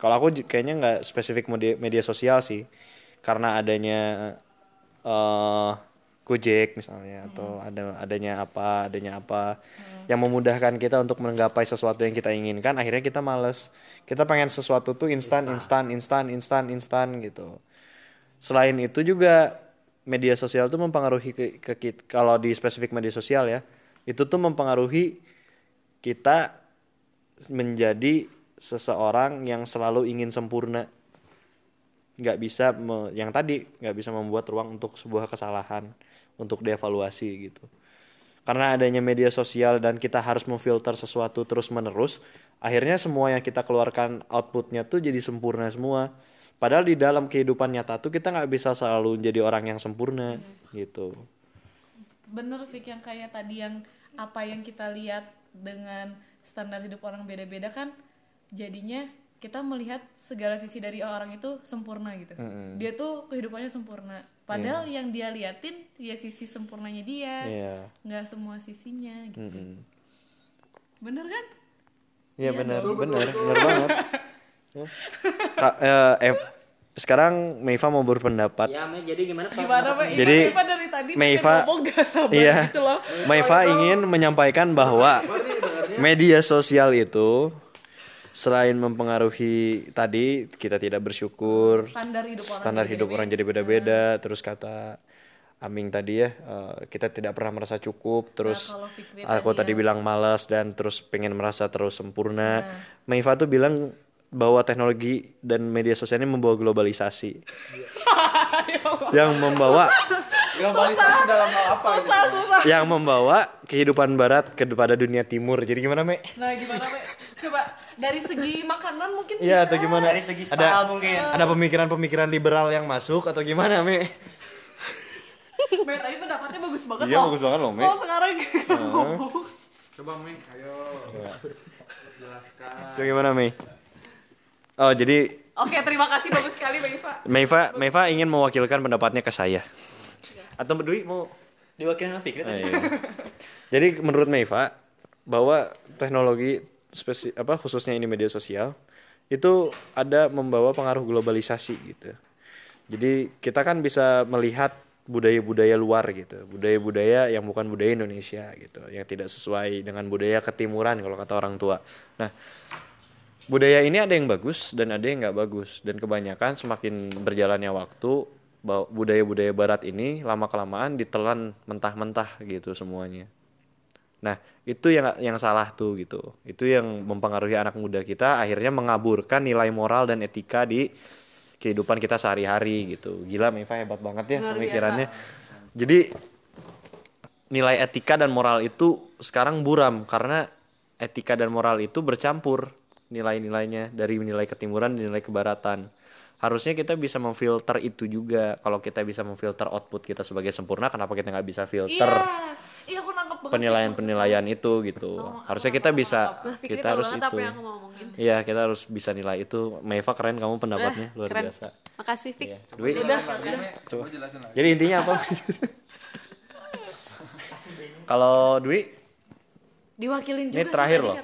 kalau aku kayaknya nggak spesifik media, media sosial sih karena adanya eh Gojek misalnya atau ada adanya apa adanya apa yang memudahkan kita untuk menggapai sesuatu yang kita inginkan. Akhirnya kita males. Kita pengen sesuatu tuh instan. instan instan instan instan gitu. Selain itu juga media sosial tuh mempengaruhi ke, ke kit- kalau di spesifik media sosial ya itu tuh mempengaruhi kita menjadi seseorang yang selalu ingin sempurna nggak bisa me- yang tadi nggak bisa membuat ruang untuk sebuah kesalahan untuk dievaluasi gitu. Karena adanya media sosial dan kita harus memfilter sesuatu terus menerus akhirnya semua yang kita keluarkan outputnya tuh jadi sempurna semua. Padahal di dalam kehidupan nyata tuh kita nggak bisa selalu jadi orang yang sempurna gitu. Bener Fik yang kayak tadi yang apa yang kita lihat dengan standar hidup orang beda-beda kan jadinya kita melihat segala sisi dari orang itu sempurna gitu. Dia tuh kehidupannya sempurna. Padahal yang dia liatin ya sisi sempurnanya dia, Iya. nggak semua sisinya gitu. Mm-mm. Bener kan? Iya benar, benar, benar banget. Ya. Ka- eh, eh, sekarang Meiva mau berpendapat. ya Me, jadi gimana Gimana Pak? Jadi, Iva dari tadi Meiva, ngomong gak sabar iya, gitu loh. Meiva ingin menyampaikan bahwa media sosial itu selain mempengaruhi tadi kita tidak bersyukur, Standar hidup orang standar hidup orang jadi beda-beda, terus kata Aming tadi ya, eh, kita tidak pernah merasa cukup, terus kalau Fikri aku tadi bilang malas dan terus pengen merasa terus sempurna. Meiva tuh bilang bahwa teknologi dan media sosial ini membawa globalisasi, [laughs] yang membawa globalisasi dalam hal apa gitu? Yang membawa kehidupan barat kepada dunia timur. Jadi gimana, Me? Nah gimana Pak? Coba dari segi makanan mungkin Iya, atau gimana? Dari segi ada style mungkin. ada pemikiran-pemikiran liberal yang masuk atau gimana, Me? [laughs] Me, tapi pendapatnya bagus banget Iya, loh. bagus banget loh, Me. Kok sekarang [laughs] ngomong? coba Ming ayo jelaskan Coba gimana, Me? Oh, jadi Oke, terima kasih bagus sekali Mbak Iva. Meiva, Meiva ingin mewakilkan pendapatnya ke saya. Atau Dwi mau diwakilkan Fikri Ah, iya. Jadi menurut Meiva bahwa teknologi spesi apa khususnya ini media sosial itu ada membawa pengaruh globalisasi gitu. Jadi kita kan bisa melihat budaya-budaya luar gitu budaya-budaya yang bukan budaya Indonesia gitu yang tidak sesuai dengan budaya ketimuran kalau kata orang tua. Nah budaya ini ada yang bagus dan ada yang nggak bagus. Dan kebanyakan semakin berjalannya waktu budaya-budaya barat ini lama kelamaan ditelan mentah-mentah gitu semuanya nah itu yang yang salah tuh gitu. Itu yang mempengaruhi anak muda kita akhirnya mengaburkan nilai moral dan etika di kehidupan kita sehari-hari gitu. Gila Miva hebat banget ya pemikirannya. Jadi nilai etika dan moral itu sekarang buram karena etika dan moral itu bercampur nilai-nilainya dari nilai ketimuran dan nilai kebaratan. Harusnya kita bisa memfilter itu juga. Kalau kita bisa memfilter output kita sebagai sempurna, kenapa kita nggak bisa filter Iya, iya aku nangkep banget. penilaian-penilaian itu gitu? Harusnya kita bisa, kita harus itu. Iya, kita harus bisa nilai itu. Meva keren kamu pendapatnya luar Keren. biasa. Makasih Fik. Iya. Dwi, Coba jelasin lagi. jadi intinya apa? [laughs] Kalau Dwi, Diwakilin juga Ini terakhir loh.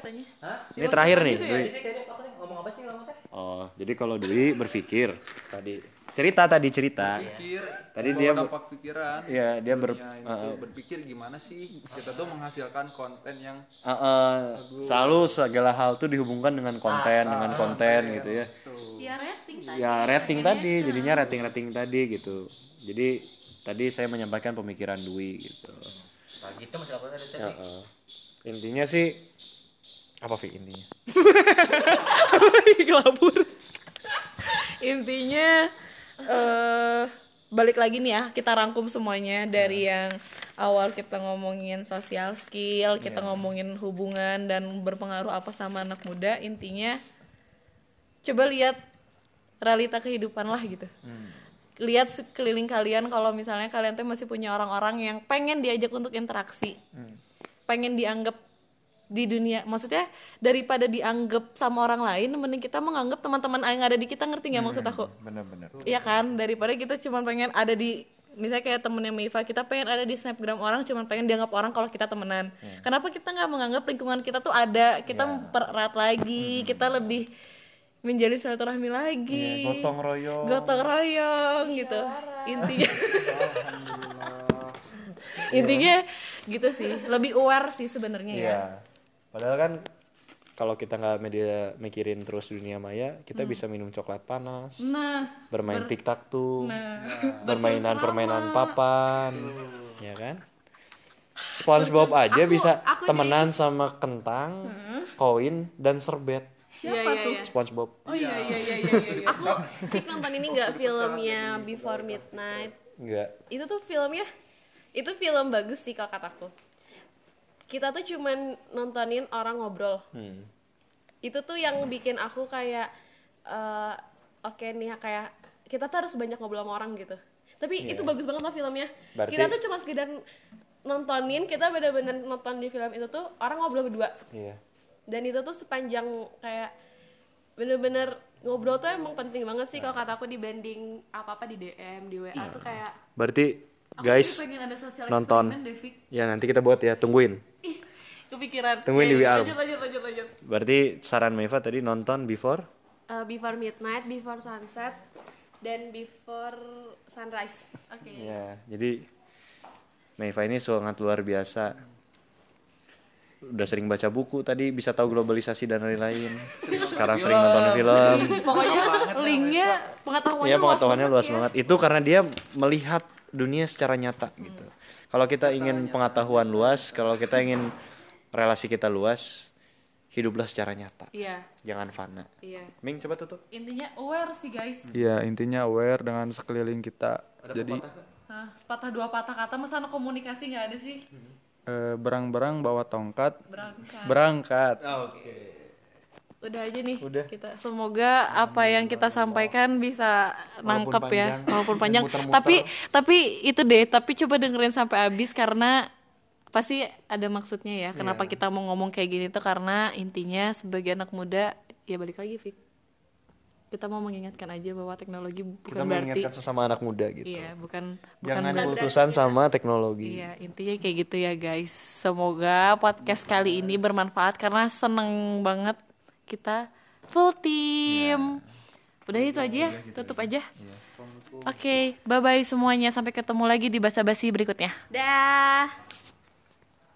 ini terakhir nih, ya? Dwi. Ini kayaknya aku nih ngomong apa sih kamu teh? Oh, jadi kalau Dwi berpikir tadi cerita tadi cerita. Pikir, Tadi dia ber- dampak pikiran. Iya, dia ber tuh berpikir gimana sih kita tuh menghasilkan konten yang Eh, eh, selalu segala hal tuh dihubungkan dengan konten, dengan konten gitu ya. Ya rating tadi. Ya rating tadi, jadinya rating-rating tadi gitu. Jadi tadi saya menyampaikan pemikiran Dwi gitu. Nah, gitu masih apa tadi? Ya, eh. Intinya sih apa Vi intinya? [laughs] Kelabur. Intinya eh balik lagi nih ya, kita rangkum semuanya dari yang awal kita ngomongin social skill, kita ngomongin hubungan dan berpengaruh apa sama anak muda, intinya coba lihat realita kehidupan lah gitu. Lihat sekeliling kalian kalau misalnya kalian tuh masih punya orang-orang yang pengen diajak untuk interaksi. Pengen dianggap di dunia. Maksudnya daripada dianggap sama orang lain mending kita menganggap teman-teman yang ada di kita ngerti nggak maksud aku? Bener-bener. Iya kan? Daripada kita cuma pengen ada di misalnya kayak temennya Miva kita pengen ada di snapgram orang cuma pengen dianggap orang kalau kita temenan. Kenapa kita nggak menganggap lingkungan kita tuh ada? Kita mempererat lagi kita lebih menjadi silaturahmi lagi. Gotong royong. gotong royong gitu. intinya. Intinya gitu sih. Lebih aware sih sebenarnya ya. Iya. Padahal kan kalau kita nggak media mikirin terus dunia maya, kita bisa minum coklat panas, nah bermain tiktok tuh, bermainan permainan papan, ya kan? SpongeBob aja bisa aku temenan sama kentang, koin dan serbet. Iya iya iya. SpongeBob. oh iya iya iya iya iya Aku Fik nonton ini nggak filmnya Before Midnight. Enggak. Itu tuh filmnya itu film bagus sih kalau kataku. Kita tuh cuman nontonin orang ngobrol. Hmm. Itu tuh yang bikin aku kayak eh, oke nih kayak kita tuh harus banyak ngobrol sama orang gitu. Tapi itu bagus banget loh filmnya. Berarti- Kita tuh cuma sekedar nontonin, kita bener-bener nonton di film itu tuh orang ngobrol berdua. Iya. dan itu tuh sepanjang kayak bener-bener ngobrol tuh emang penting banget sih kalau kata aku dibanding apa-apa di DM di WA tuh kayak Berarti guys nonton. deh, ya nanti kita buat ya, tungguin. Kepikiran. Tungguin di WR. Lanjut, lanjut, lanjut, lanjut. Berarti saran Meva tadi nonton before uh, before midnight, before sunset, dan before sunrise. Oke. Ya, jadi Meva ini sangat luar biasa. Udah sering baca buku tadi, bisa tahu globalisasi dan lain-lain. Sekarang sering nonton film. Pokoknya linknya pengetahuannya, Iya, pengetahuannya luas, luas banget. banget. Itu karena dia melihat dunia secara nyata gitu. Kalau kita ingin pengetahuan luas, kalau kita ingin relasi kita luas, hiduplah secara nyata. ya. Iya, Jangan fana. iya. Ming coba tutup. Intinya aware sih guys. Iya, intinya aware dengan sekeliling kita. Jadi Nah, sepatah dua patah kata masa no komunikasi nggak ada sih? eh, berang-berang bawa tongkat, Berangkat. berangkat. Udah aja nih Udah. kita. Semoga apa yang kita sampaikan bisa nangkep ya, walaupun panjang. Tapi tapi itu deh, tapi coba dengerin sampai habis karena pasti ada maksudnya ya. Kenapa Iya. kita mau ngomong kayak gini tuh karena intinya sebagai anak muda ya balik lagi Fik. Kita mau mengingatkan aja bahwa teknologi bukan Kita berarti mengingatkan sesama anak muda gitu. Iya, bukan bukan Jangan bukan keputusan sama teknologi. Iya, intinya kayak gitu ya guys. Semoga podcast kali ini bermanfaat karena seneng banget kita full team. Udah itu aja ya, tutup aja. Oke, bye bye semuanya. Sampai ketemu lagi di basa basi berikutnya. Dah.